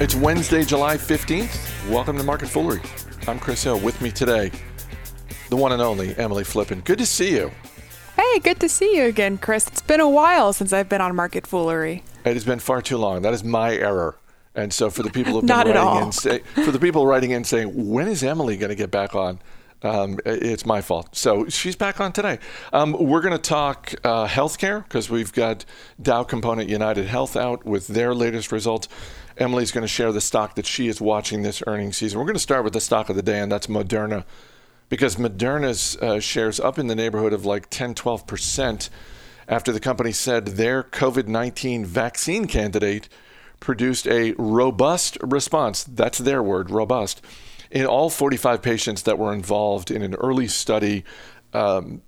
It's Wednesday, July 15th. Welcome to Market Foolery. I'm Chris Hill. With me today, the one and only Emily Flippen. Good to see you. Hey, good to see you again, Chris. It's been a while since I've been on Market Foolery. It has been far too long. That is my error. And so for the people who've been Not writing in, say, for the people writing in saying, when is Emily going to get back on? Um, it's my fault. So she's back on today. Um, we're going to talk uh, healthcare because we've got Dow Component United Health out with their latest results. Emily's going to share the stock that she is watching this earnings season. We're going to start with the stock of the day, and that's Moderna because Moderna's uh, shares up in the neighborhood of like 10, 12% after the company said their COVID 19 vaccine candidate produced a robust response. That's their word, robust, in all 45 patients that were involved in an early study. Um,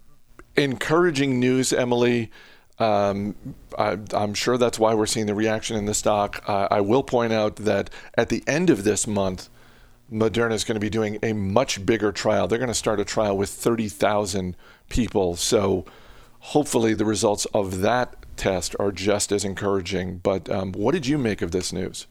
encouraging news, Emily. Um, I, I'm sure that's why we're seeing the reaction in the stock. Uh, I will point out that at the end of this month, Moderna is going to be doing a much bigger trial. They're going to start a trial with 30,000 people. So hopefully the results of that test are just as encouraging. But um, what did you make of this news?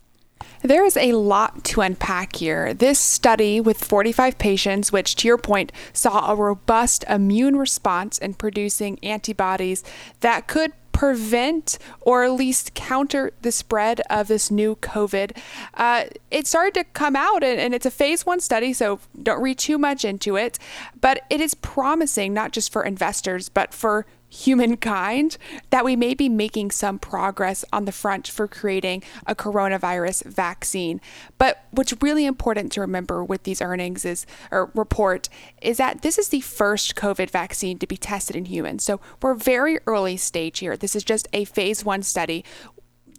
There is a lot to unpack here. This study with 45 patients, which to your point, saw a robust immune response in producing antibodies that could prevent or at least counter the spread of this new COVID. Uh, it started to come out, and, and it's a phase one study, so don't read too much into it. But it is promising, not just for investors, but for humankind that we may be making some progress on the front for creating a coronavirus vaccine. But what's really important to remember with these earnings is or report is that this is the first COVID vaccine to be tested in humans. So we're very early stage here. This is just a phase 1 study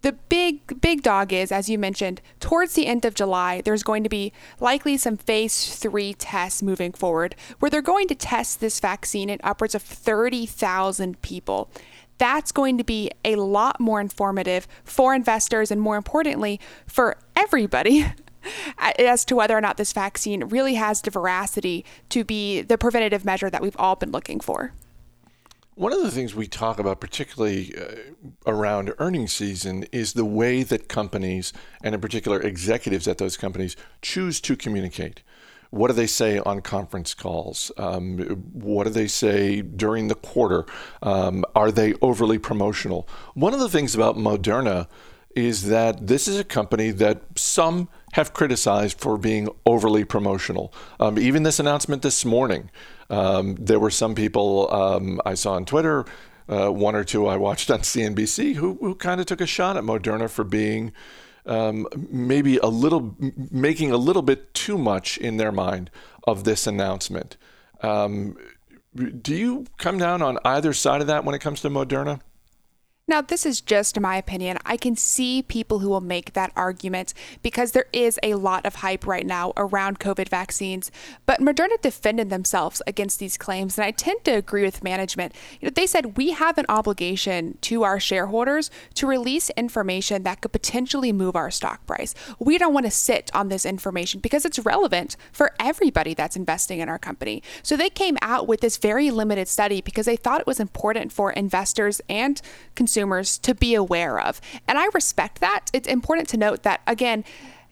the big big dog is as you mentioned towards the end of july there's going to be likely some phase 3 tests moving forward where they're going to test this vaccine in upwards of 30,000 people. That's going to be a lot more informative for investors and more importantly for everybody as to whether or not this vaccine really has the veracity to be the preventative measure that we've all been looking for One of the things we talk about, particularly uh, around earnings season, is the way that companies, and in particular executives at those companies, choose to communicate. What do they say on conference calls? Um, what do they say during the quarter? Um, are they overly promotional? One of the things about Moderna is that this is a company that some have criticized for being overly promotional. Um, even this announcement this morning, um, there were some people um, I saw on Twitter, uh, one or two I watched on CNBC, who, who kind of took a shot at Moderna for being um, maybe a little, making a little bit too much in their mind of this announcement. Um, do you come down on either side of that when it comes to Moderna? Now, this is just my opinion. I can see people who will make that argument because there is a lot of hype right now around COVID vaccines. But Moderna defended themselves against these claims, and I tend to agree with management. You know, they said we have an obligation to our shareholders to release information that could potentially move our stock price. We don't want to sit on this information because it's relevant for everybody that's investing in our company. So they came out with this very limited study because they thought it was important for investors and consumers to be aware of. And I respect that. It's important to note that, again,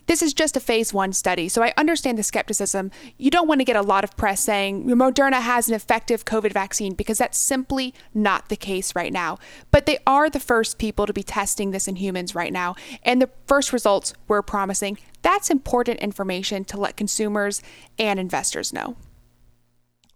this is just a phase one study. So I understand the skepticism. You don't want to get a lot of press saying Moderna has an effective COVID vaccine because that's simply not the case right now. But they are the first people to be testing this in humans right now. And the first results were promising. That's important information to let consumers and investors know.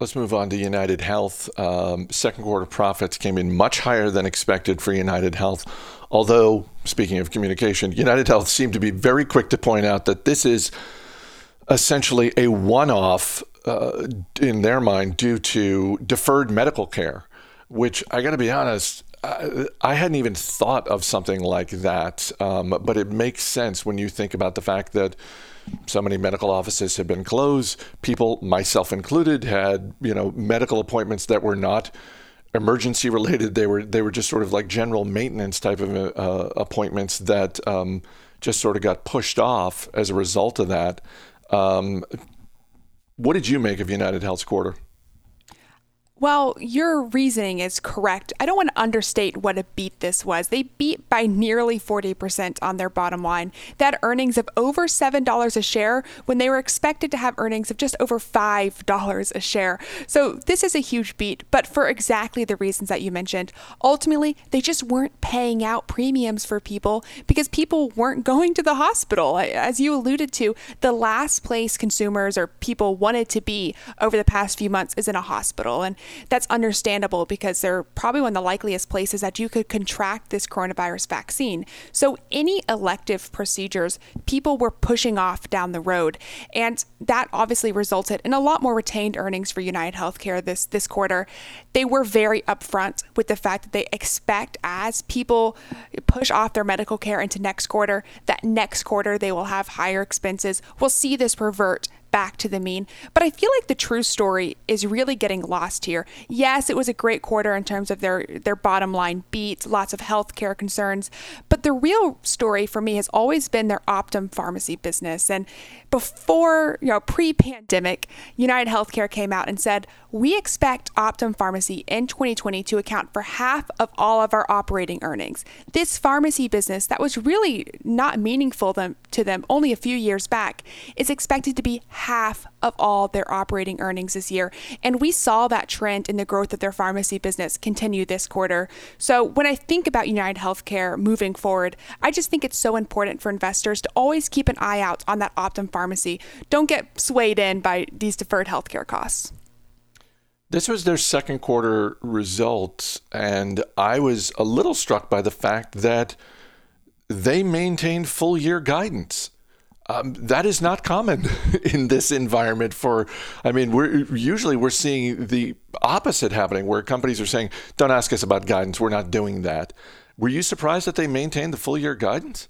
Let's move on to United Health. Um, second quarter profits came in much higher than expected for United Health. Although, speaking of communication, United Health seemed to be very quick to point out that this is essentially a one off uh, in their mind due to deferred medical care, which I got to be honest, I, hadn't even thought of something like that. Um, but it makes sense when you think about the fact that so many medical offices have been closed. People, myself included, had you know medical appointments that were not emergency related. They were they were just sort of like general maintenance type of uh, appointments that um, just sort of got pushed off as a result of that. Um, what did you make of United Health's quarter? Well, your reasoning is correct. I don't want to understate what a beat this was. They beat by nearly 40% on their bottom line. Had earnings of over $7 a share when they were expected to have earnings of just over $5 a share. So this is a huge beat, but for exactly the reasons that you mentioned. Ultimately, they just weren't paying out premiums for people because people weren't going to the hospital. As you alluded to, the last place consumers or people wanted to be over the past few months is in a hospital. And that's understandable because they're probably one of the likeliest places that you could contract this coronavirus vaccine. So, any elective procedures, people were pushing off down the road. And that obviously resulted in a lot more retained earnings for United Healthcare this, this quarter. They were very upfront with the fact that they expect as people push off their medical care into next quarter, that next quarter they will have higher expenses. We'll see this revert back to the mean. But I feel like the true story is really getting lost here. Yes, it was a great quarter in terms of their their bottom line beats, lots of healthcare concerns, but the real story for me has always been their Optum pharmacy business. And before, you know, pre-pandemic, United Healthcare came out and said, "We expect Optum pharmacy in 2020 to account for half of all of our operating earnings." This pharmacy business that was really not meaningful to them only a few years back is expected to be half of all their operating earnings this year. And we saw that trend in the growth of their pharmacy business continue this quarter. So when I think about United Healthcare moving forward, I just think it's so important for investors to always keep an eye out on that Optum pharmacy. Don't get swayed in by these deferred healthcare costs. This was their second quarter results, and I was a little struck by the fact that they maintained full year guidance. Um, that is not common in this environment for i mean we're usually we're seeing the opposite happening where companies are saying don't ask us about guidance. We're not doing that. Were you surprised that they maintained the full year guidance?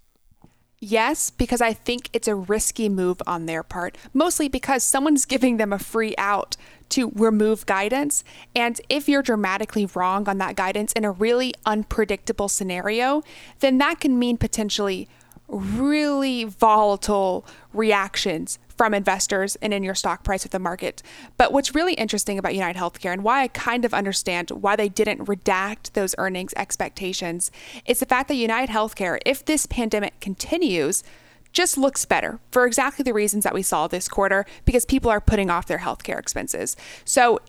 Yes, because I think it's a risky move on their part, mostly because someone's giving them a free out to remove guidance. And if you're dramatically wrong on that guidance in a really unpredictable scenario, then that can mean potentially really volatile reactions from investors and in your stock price of the market. But what's really interesting about United Healthcare and why I kind of understand why they didn't redact those earnings expectations is the fact that United Healthcare, if this pandemic continues, just looks better for exactly the reasons that we saw this quarter because people are putting off their healthcare expenses. So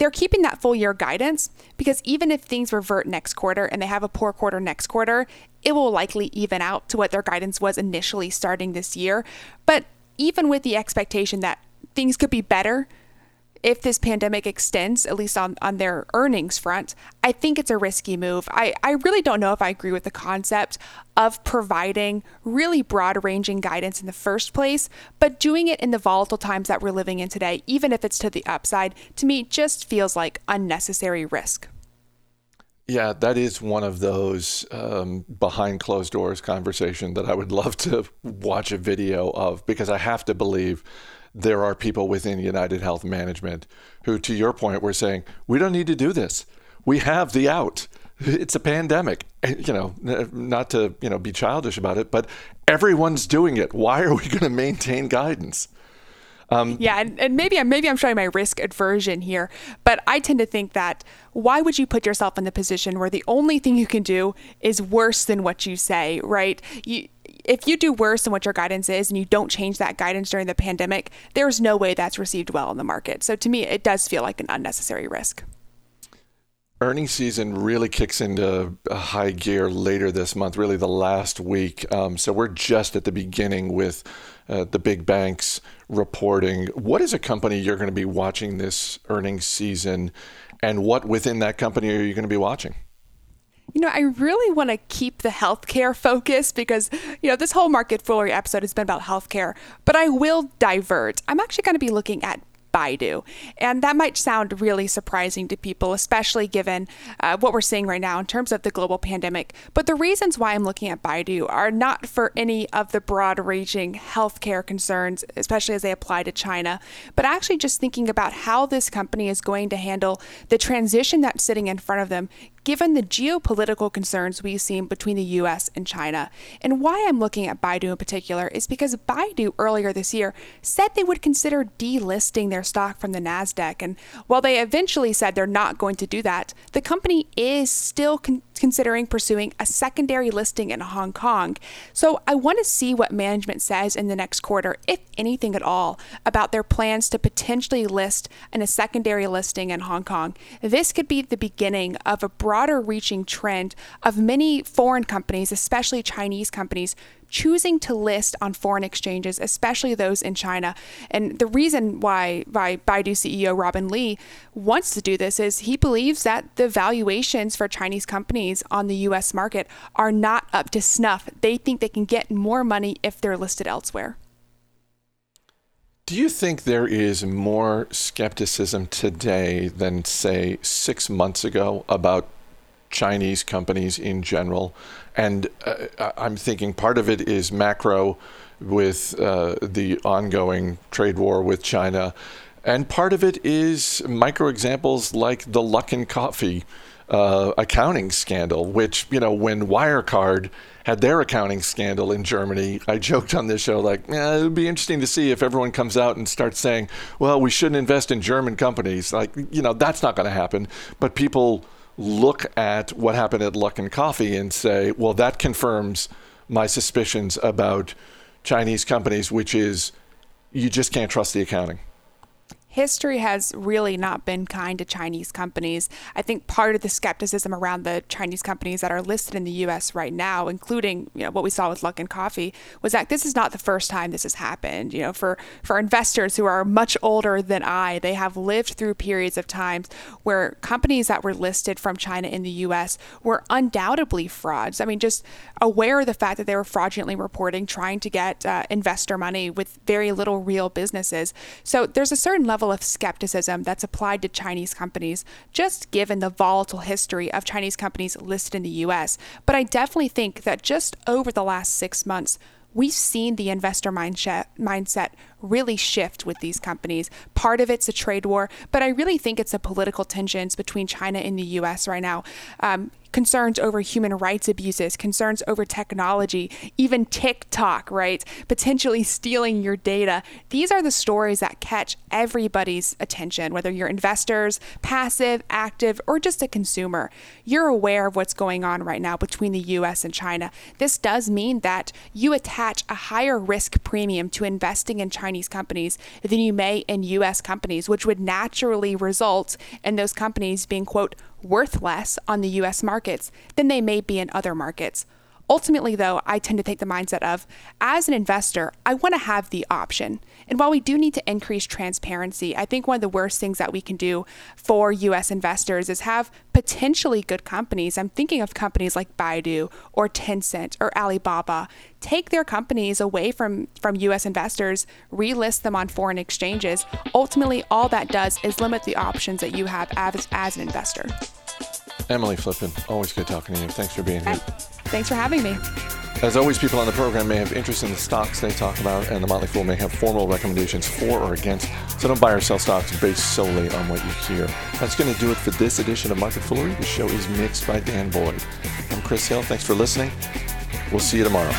they're keeping that full year guidance because even if things revert next quarter and they have a poor quarter next quarter, it will likely even out to what their guidance was initially starting this year. But even with the expectation that things could be better if this pandemic extends, at least on, on their earnings front, I think it's a risky move. I, I really don't know if I agree with the concept of providing really broad ranging guidance in the first place, but doing it in the volatile times that we're living in today, even if it's to the upside, to me just feels like unnecessary risk. Yeah, that is one of those um, behind closed doors conversation that I would love to watch a video of because I have to believe there are people within United Health Management who, to your point, were saying, we don't need to do this. We have the out. It's a pandemic. You know, not to you know be childish about it, but everyone's doing it. Why are we going to maintain guidance? Um, yeah, and, and maybe I'm maybe I'm showing my risk aversion here, but I tend to think that why would you put yourself in the position where the only thing you can do is worse than what you say, right? You if you do worse than what your guidance is and you don't change that guidance during the pandemic, there's no way that's received well in the market. So to me, it does feel like an unnecessary risk. Earnings season really kicks into high gear later this month, really the last week. Um, so we're just at the beginning with uh, the big banks reporting. What is a company you're going to be watching this earnings season, and what within that company are you going to be watching? You know, I really want to keep the healthcare focus because, you know, this whole market foolery episode has been about healthcare, but I will divert. I'm actually going to be looking at Baidu. And that might sound really surprising to people, especially given uh, what we're seeing right now in terms of the global pandemic. But the reasons why I'm looking at Baidu are not for any of the broad ranging healthcare concerns, especially as they apply to China, but actually just thinking about how this company is going to handle the transition that's sitting in front of them, given the geopolitical concerns we've seen between the US and China. And why I'm looking at Baidu in particular is because Baidu earlier this year said they would consider delisting their stock from the NASDAQ. And while they eventually said they're not going to do that, the company is still con- considering pursuing a secondary listing in Hong Kong. So I want to see what management says in the next quarter, if anything at all, about their plans to potentially list in a secondary listing in Hong Kong. This could be the beginning of a broader reaching trend of many foreign companies, especially Chinese companies, choosing to list on foreign exchanges, especially those in China. And the reason why, why Baidu CEO Robin Li wants to do this is he believes that the valuations for Chinese companies on the US market are not up to snuff. They think they can get more money if they're listed elsewhere. Do you think there is more skepticism today than, say, six months ago about Chinese companies in general. And uh, I'm thinking part of it is macro with uh, the ongoing trade war with China. And part of it is micro examples like the Luckin Coffee uh, accounting scandal, which, you know, when Wirecard had their accounting scandal in Germany, I joked on this show, like, eh, it would be interesting to see if everyone comes out and starts saying, well, we shouldn't invest in German companies. Like, you know, that's not going to happen. But people look at what happened at Luckin Coffee and say, well, that confirms my suspicions about Chinese companies, which is you just can't trust the accounting history has really not been kind to Chinese companies. I think part of the skepticism around the Chinese companies that are listed in the U.S. right now, including you know what we saw with Luckin Coffee, was that this is not the first time this has happened. You know, for for investors who are much older than I, they have lived through periods of times where companies that were listed from China in the U.S. were undoubtedly frauds. I mean, just aware of the fact that they were fraudulently reporting, trying to get uh, investor money with very little real businesses. So there's a certain level level of skepticism that's applied to Chinese companies, just given the volatile history of Chinese companies listed in the US. But I definitely think that just over the last six months, we've seen the investor mindset mindset really shift with these companies. Part of it's a trade war, but I really think it's a political tensions between China and the U.S. right now. Um, concerns over human rights abuses, concerns over technology, even TikTok, right? Potentially stealing your data. These are the stories that catch everybody's attention, whether you're investors, passive, active, or just a consumer. You're aware of what's going on right now between the US and China. This does mean that you attach a higher risk premium to investing in Chinese companies than you may in US companies, which would naturally result in those companies being, quote, worth less on the US markets than they may be in other markets. Ultimately, though, I tend to take the mindset of as an investor, I want to have the option. And while we do need to increase transparency, I think one of the worst things that we can do for US investors is have potentially good companies. I'm thinking of companies like Baidu or Tencent or Alibaba. Take their companies away from, from US investors, relist them on foreign exchanges. Ultimately, all that does is limit the options that you have as, as an investor. Emily Flippen, always good talking to you. Thanks for being here. Thanks for having me. As always, people on the program may have interest in the stocks they talk about, and the Motley Fool may have formal recommendations for or against. So don't buy or sell stocks based solely on what you hear. That's going to do it for this edition of Market Foolery. The show is mixed by Dan Boyd. I'm Chris Hill. Thanks for listening. We'll see you tomorrow.